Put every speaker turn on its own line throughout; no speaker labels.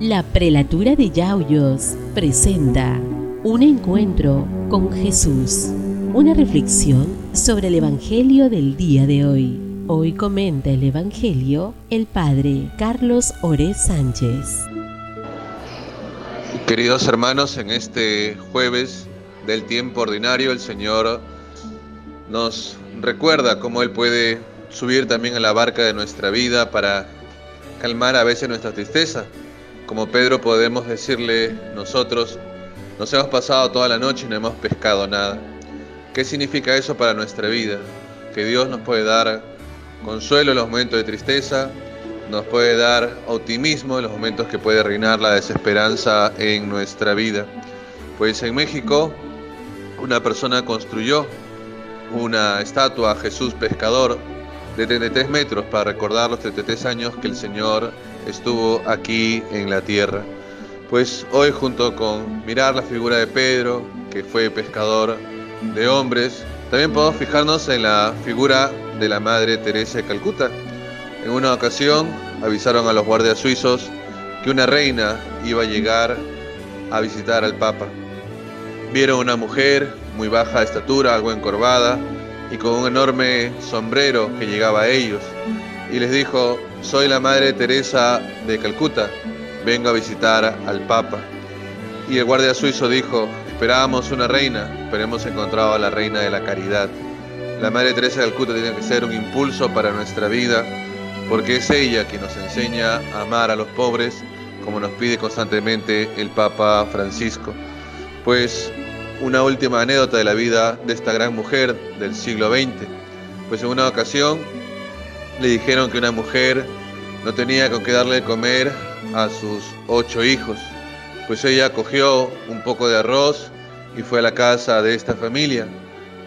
La prelatura de Yauyos presenta un encuentro con Jesús, una reflexión sobre el Evangelio del día de hoy. Hoy comenta el Evangelio el Padre Carlos Ore Sánchez.
Queridos hermanos, en este jueves del tiempo ordinario el Señor nos recuerda cómo Él puede subir también a la barca de nuestra vida para calmar a veces nuestra tristeza como Pedro podemos decirle nosotros, nos hemos pasado toda la noche y no hemos pescado nada. ¿Qué significa eso para nuestra vida? Que Dios nos puede dar consuelo en los momentos de tristeza, nos puede dar optimismo en los momentos que puede reinar la desesperanza en nuestra vida. Pues en México una persona construyó una estatua a Jesús pescador de 33 metros para recordar los 33 años que el Señor estuvo aquí en la tierra. Pues hoy junto con mirar la figura de Pedro, que fue pescador de hombres, también podemos fijarnos en la figura de la Madre Teresa de Calcuta. En una ocasión avisaron a los guardias suizos que una reina iba a llegar a visitar al Papa. Vieron una mujer muy baja de estatura, algo encorvada, y con un enorme sombrero que llegaba a ellos y les dijo, soy la Madre Teresa de Calcuta, vengo a visitar al Papa. Y el guardia suizo dijo, esperábamos una reina, pero hemos encontrado a la reina de la caridad. La Madre Teresa de Calcuta tiene que ser un impulso para nuestra vida, porque es ella quien nos enseña a amar a los pobres, como nos pide constantemente el Papa Francisco. Pues una última anécdota de la vida de esta gran mujer del siglo XX. Pues en una ocasión le dijeron que una mujer no tenía con qué darle de comer a sus ocho hijos. Pues ella cogió un poco de arroz y fue a la casa de esta familia.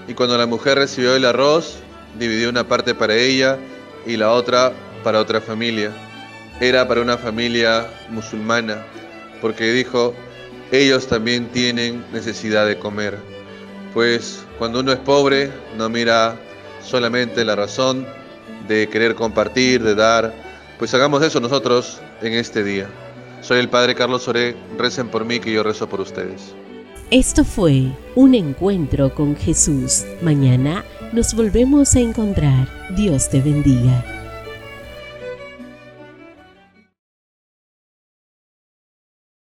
Y cuando la mujer recibió el arroz, dividió una parte para ella y la otra para otra familia. Era para una familia musulmana, porque dijo, ellos también tienen necesidad de comer. Pues cuando uno es pobre, no mira solamente la razón de querer compartir, de dar, pues hagamos eso nosotros en este día. Soy el Padre Carlos Oré, recen por mí que yo rezo por ustedes.
Esto fue un encuentro con Jesús. Mañana nos volvemos a encontrar. Dios te bendiga.